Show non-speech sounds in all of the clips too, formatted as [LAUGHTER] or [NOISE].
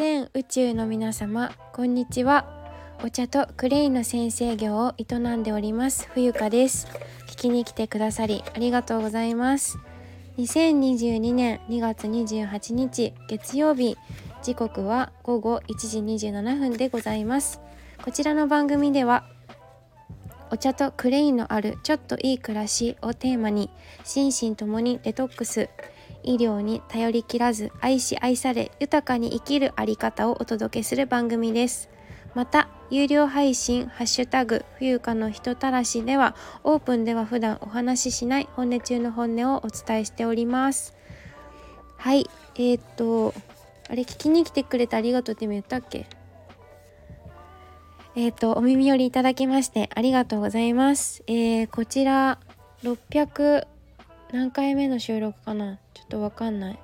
全宇宙の皆様こんにちは。お茶とクレイの先生業を営んでおります冬香です。聞きに来てくださりありがとうございます。2022年2月28日月曜日。時刻は午後1時27分でございます。こちらの番組ではお茶とクレインのあるちょっといい暮らしをテーマに心身ともにデトックス。医療に頼りきらず愛し愛され豊かに生きるあり方をお届けする番組です。また有料配信ハッシュタグ冬香の人たらしではオープンでは普段お話ししない本音中の本音をお伝えしております。はいえー、っとあれ聞きに来てくれてありがとうって言ったっけ？えっ、とお耳寄りいただきましてありがとうございます。えー、こちら600何回目の収録かな？ちょっとわかんない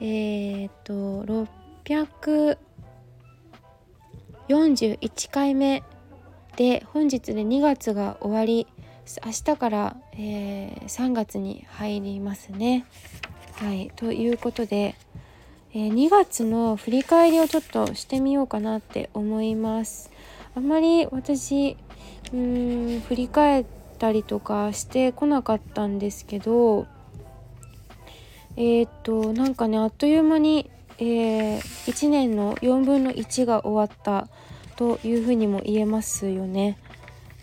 えっ、と641回目で本日で2月が終わり明日から、えー、3月に入りますね。はいということで、えー、2月の振り返りをちょっとしてみようかなって思います。あんまり私うん振り返ったりとかしてこなかったんですけどえー、っとなんかねあっという間に、えー、1年の4分の1が終わったというふうにも言えますよね。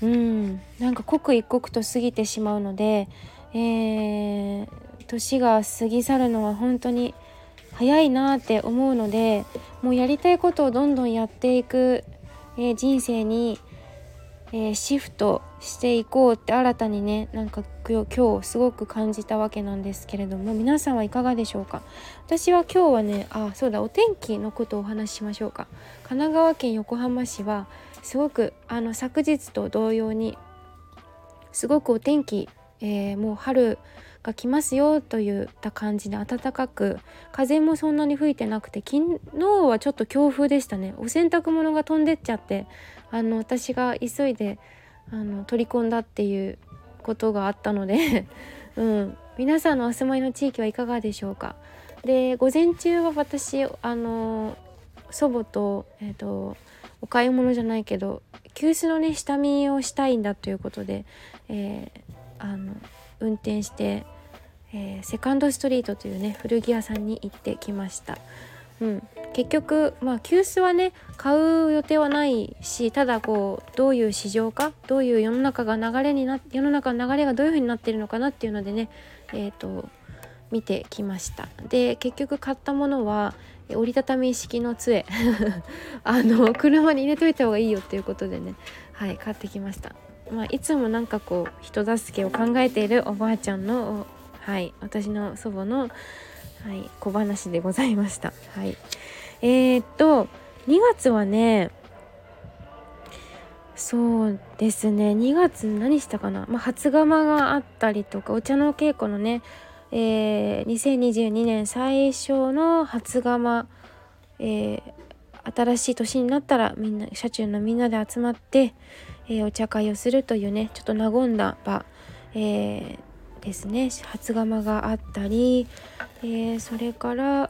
うん、なんか刻一刻と過ぎてしまうので、えー、年が過ぎ去るのは本当に早いなって思うのでもうやりたいことをどんどんやっていく、えー、人生にえー、シフトしていこうって新たにねなんか今日すごく感じたわけなんですけれども皆さんはいかがでしょうか？私は今日はねあそうだお天気のことをお話ししましょうか。神奈川県横浜市はすごくあの昨日と同様にすごくお天気、えー、もう春が来ますよといった感じで暖かく風もそんなに吹いてなくて昨日はちょっと強風でしたね。お洗濯物が飛んでっちゃってあの私が急いであの取り込んだっていうことがあったので [LAUGHS] うん、皆さんのお住まいの地域はいかがでしょうか？で午前中は私あの祖母と,、えーと、お買い物じゃないけど急須のね下見をしたいんだということで、えー、あの運転して、えー、セカンドストリートというね古着屋さんに行ってきました。うん、結局まあ急須はね買う予定はないしただこうどういう市場かどういう世の中が流れにな世の中の流れがどういう風になってるのかなっていうのでねえっ、ー、と見てきました。で結局買ったものは折りたたみ式の杖。[LAUGHS] あの車に入れといた方がいいよっていうことでねはい買ってきました。まあいつもなんかこう人助けを考えているおばあちゃんのはい私の祖母のはい小話でございました。はい。えー、っと2月はねそうですね2月何したかな、まあ、初釜があったりとかお茶の稽古のね、えー、2022年最初の初釜、えー、新しい年になったらみんな車中のみんなで集まって、えー、お茶会をするというねちょっと和んだ場、えー、ですね。初釜があったり、えー、それから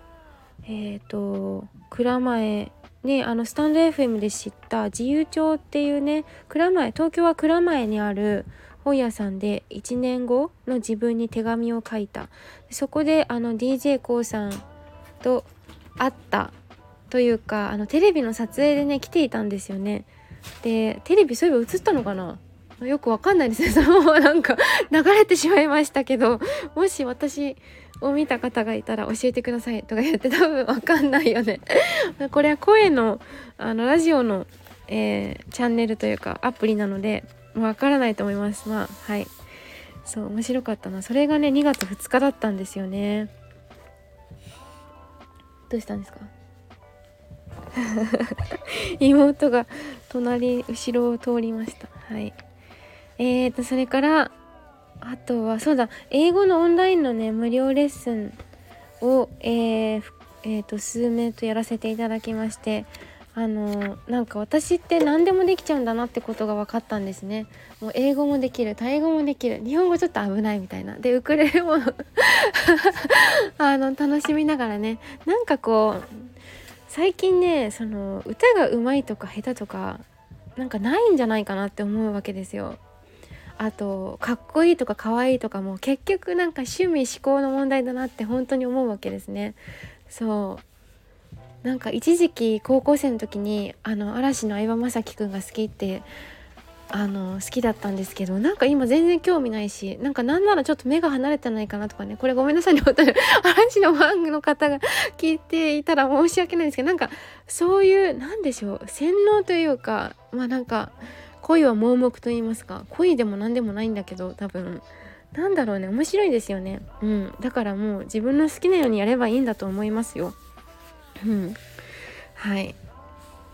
え、ー、と蔵前ねあのスタンド FM で知った自由帳っていうね蔵前東京は蔵前にある本屋さんで1年後の自分に手紙を書いた。そこであの d j k o さんと会った。というかあのテレビの撮影でね来ていたんですよね。でテレビそういえば映ったのかな？よくわかんないですね。[LAUGHS] そのままなんか流れてしまいましたけどもし私を見た方がいたら教えてくださいとか言って多分わかんないよね。[LAUGHS] これは声のあのラジオの、えー、チャンネルというかアプリなのでわからないと思います。まあはい。そう面白かったな。それがね2月2日だったんですよね。どうしたんですか？[LAUGHS] 妹が隣後ろを通りました。はい。えーとそれからあとはそうだ。英語のオンラインのね無料レッスンを、えーえーと、数名とやらせていただきましてあのなんか私って何でもできちゃうんだなってことが分かったんですね。もう英語もできるタイ語もできる日本語ちょっと危ないみたいな。でウクレレも [LAUGHS] あの楽しみながらねなんかこう最近ねその歌が上手いとか下手とかなんかないんじゃないかなって思うわけですよ。あとかっこいいとかかわいいとかも結局なんか趣味思考の問題だなって本当に思うわけですね。そうなんか一時期高校生の時にあの嵐の相葉雅紀くんが好きってあの好きだったんですけどなんか今全然興味ないしなんかなんならちょっと目が離れてないかなとかねこれごめんなさいね嵐のファンの方が聞いていたら申し訳ないんですけどなんかそういうなんでしょう洗脳というかまあなんか恋は盲目と言いますか恋でも何でもないんだけど多分なんだろうね面白いですよね。うん。だからもう自分の好きなようにやればいいんだと思いますよ。うん。はい。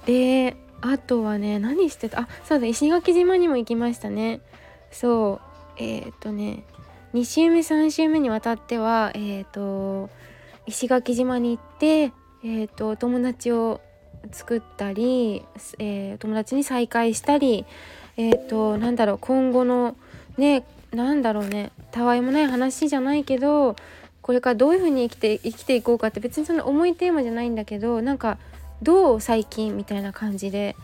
であとはね何してた？あそうだ石垣島にも行きましたね。そう。えっ、ー、とね2週目3週目にわたってはえっ、ー、と石垣島に行ってえっ、ー、と友達を作ったり、えー、友達に再会したりえっ、となんだろう今後のねなんだろうねたわいもない話じゃないけどこれからどういう風に生きて生きていこうかって別にその重いテーマじゃないんだけどなんかどう最近みたいな感じで、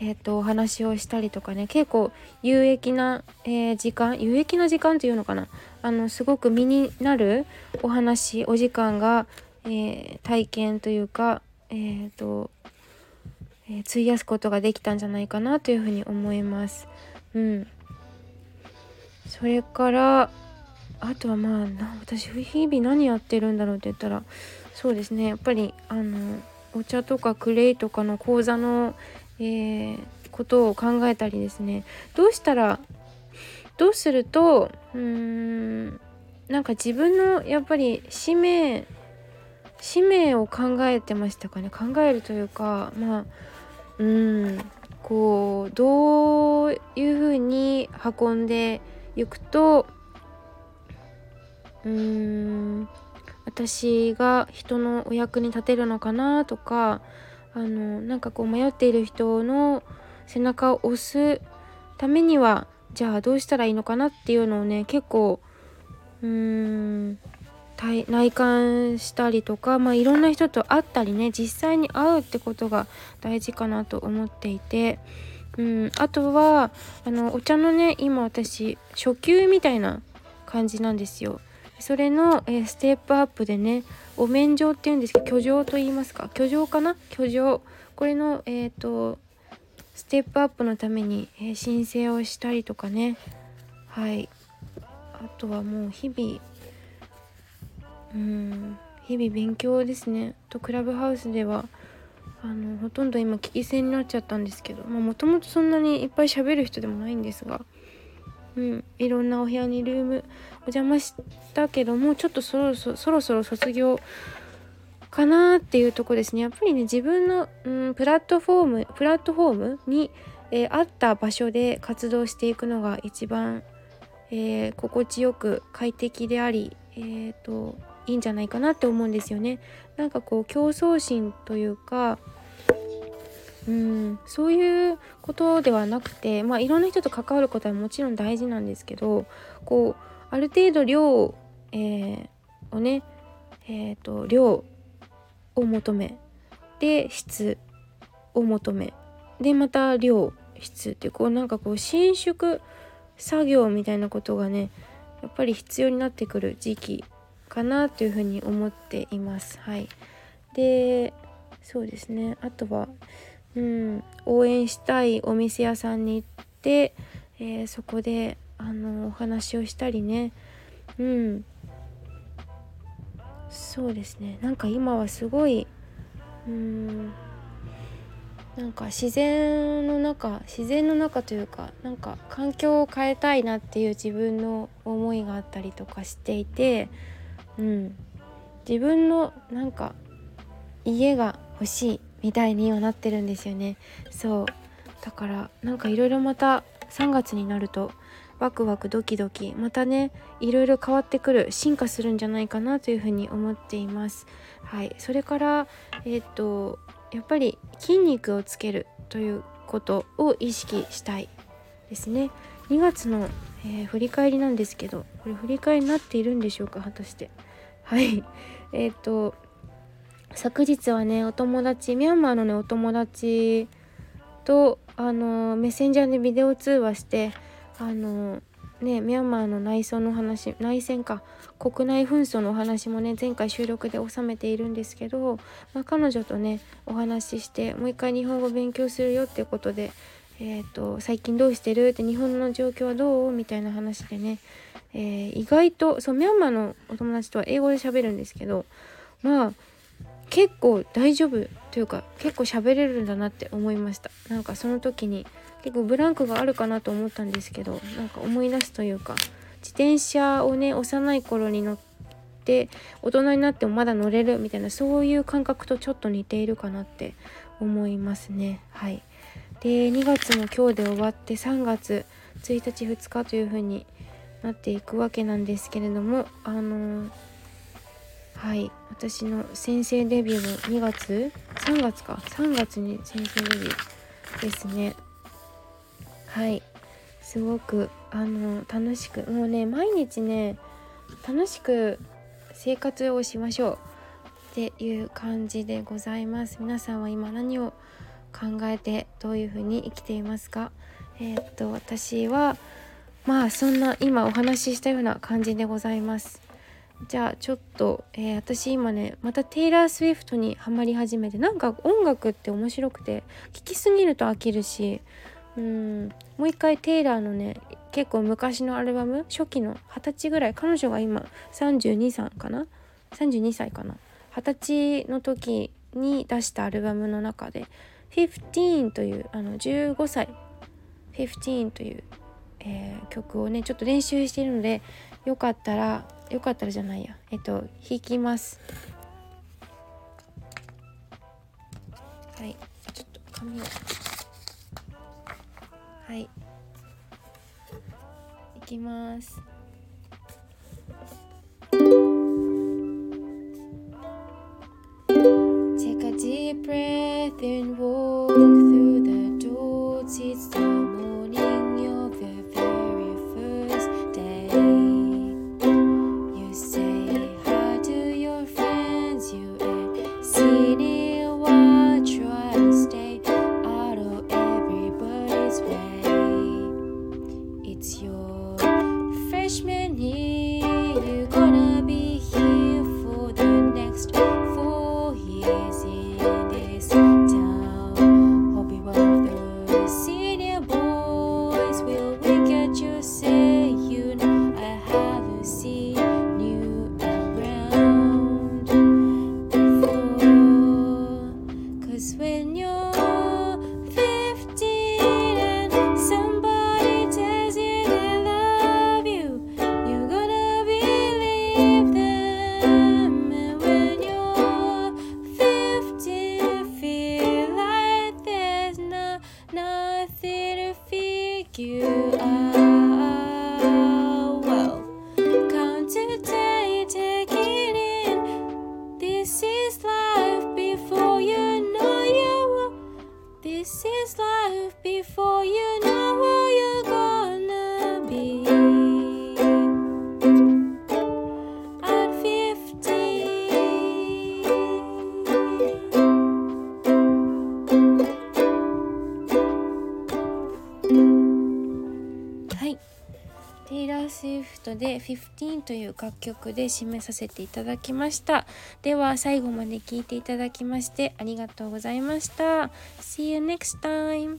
えーと、お話をしたりとかね結構有益な、えー、時間有益な時間というのかなあのすごく身になるお話お時間が、えー、体験というか、えーとえー、費やすことができたんじゃないかなというふうに思います。うん、それからあとはまあ私日々何やってるんだろうって言ったらそうですね。やっぱりあのお茶とかクレイとかの講座の、えー、ことを考えたりですね。どうしたらどうするとうーんなんか自分のやっぱり使命使命を考えてましたかね。考えるというかまあうん。こうどういうふうに運んでいくとうーん私が人のお役に立てるのかなとかあのなんかこう迷っている人の背中を押すためにはじゃあどうしたらいいのかなっていうのをね結構うーん内観したりとか、まあ、いろんな人と会ったりね実際に会うってことが大事かなと思っていて、うん、あとはあのお茶のね今私初級みたいな感じなんですよ。それの、えー、ステップアップでねお面状っていうんですけど居城と言いますか。居城かな？居城これのえっ、ー、とステップアップのために、えー、申請をしたりとかね。はい。あとはもう日々うん。日々勉強ですね。とクラブハウスではあのほとんど今聞き戦になっちゃったんですけどもともとそんなにいっぱい喋る人でもないんですがうん、いろんなお部屋にルームお邪魔したけどもちょっとそろそろそろ卒業かなっていうとこですね。やっぱりね自分の、うん、プラットフォームプラットフォームに、えー、合った場所で活動していくのが一番、えー、心地よく快適であり、えーといいんじゃないかなって思うんですよね。なんかこう競争心というかうんそういうことではなくてまあいろんな人と関わることはもちろん大事なんですけどこうある程度量、えー、をねえっ、ー、と量を求めで質を求めでまた量質ってこうなんかこう伸縮作業みたいなことがねやっぱり必要になってくる時期かなというふうに思っています。はい、でそうですね。あとはうん、応援したいお店屋さんに行って、えー、そこであのお話をしたりね。うん。そうですね。なんか今はすごいうんなんか自然の中自然の中というかなんか環境を変えたいなっていう自分の思いがあったりとかしていて、うん、自分のなんか家が欲しいみたいにはなってるんですよね。そう。だからなんかいろいろまた3月になるとワクワクドキドキまたねいろいろ変わってくる進化するんじゃないかなというふうに思っています。はい。それからえっ、とやっぱり筋肉をつけるということを意識したいですね。2月の、えー、振り返りなんですけどこれ振り返りになっているんでしょうか果たして。はい。[LAUGHS] えっ、と昨日はねお友達ミャンマーのねお友達とあのメッセンジャーでビデオ通話してあのねミャンマーの内装の話内戦か国内紛争のお話もね前回収録で収めているんですけど、まあ、彼女とねお話ししてもう一回日本語勉強するよっていうことで、えーと、最近どうしてる？って日本の状況はどう？みたいな話でね、えー、意外とそうミャンマーのお友達とは英語で喋るんですけどまあ結構大丈夫というか結構喋れるんだなって思いました。なんかその時に結構ブランクがあるかなと思ったんですけどなんか思い出すというか自転車をね幼い頃に乗って大人になってもまだ乗れるみたいなそういう感覚とちょっと似ているかなって思いますね。はい。で2月も今日で終わって3月1日2日という風になっていくわけなんですけれどもあのー、はい私の先生デビューも2月？3月か。3月に先生デビューですね。はい。すごくあの楽しくもうね毎日ね楽しく生活をしましょうっていう感じでございます。皆さんは今何を考えてどういうふうに生きていますか？えー、っと私はまあそんな今お話ししたような感じでございます。じゃあちょっと、えー、私今ねまたテイラー・スウィフトにはまり始めてなんか音楽って面白くて聴きすぎると飽きるしうんもう一回テイラーのね結構昔のアルバム初期の二十歳ぐらい彼女が今32歳かな？32歳かな？二十歳の時に出したアルバムの中で「15」というあの15歳「15」という、えー、曲をねちょっと練習しているのでよかったらよかったらじゃないや。えっと弾きます。はい。ちょっと紙を。はい。いきます。Breath and walk you. スウィフトで「15」という楽曲で締めさせていただきましたでは最後まで聴いていただきましてありがとうございました See you next time!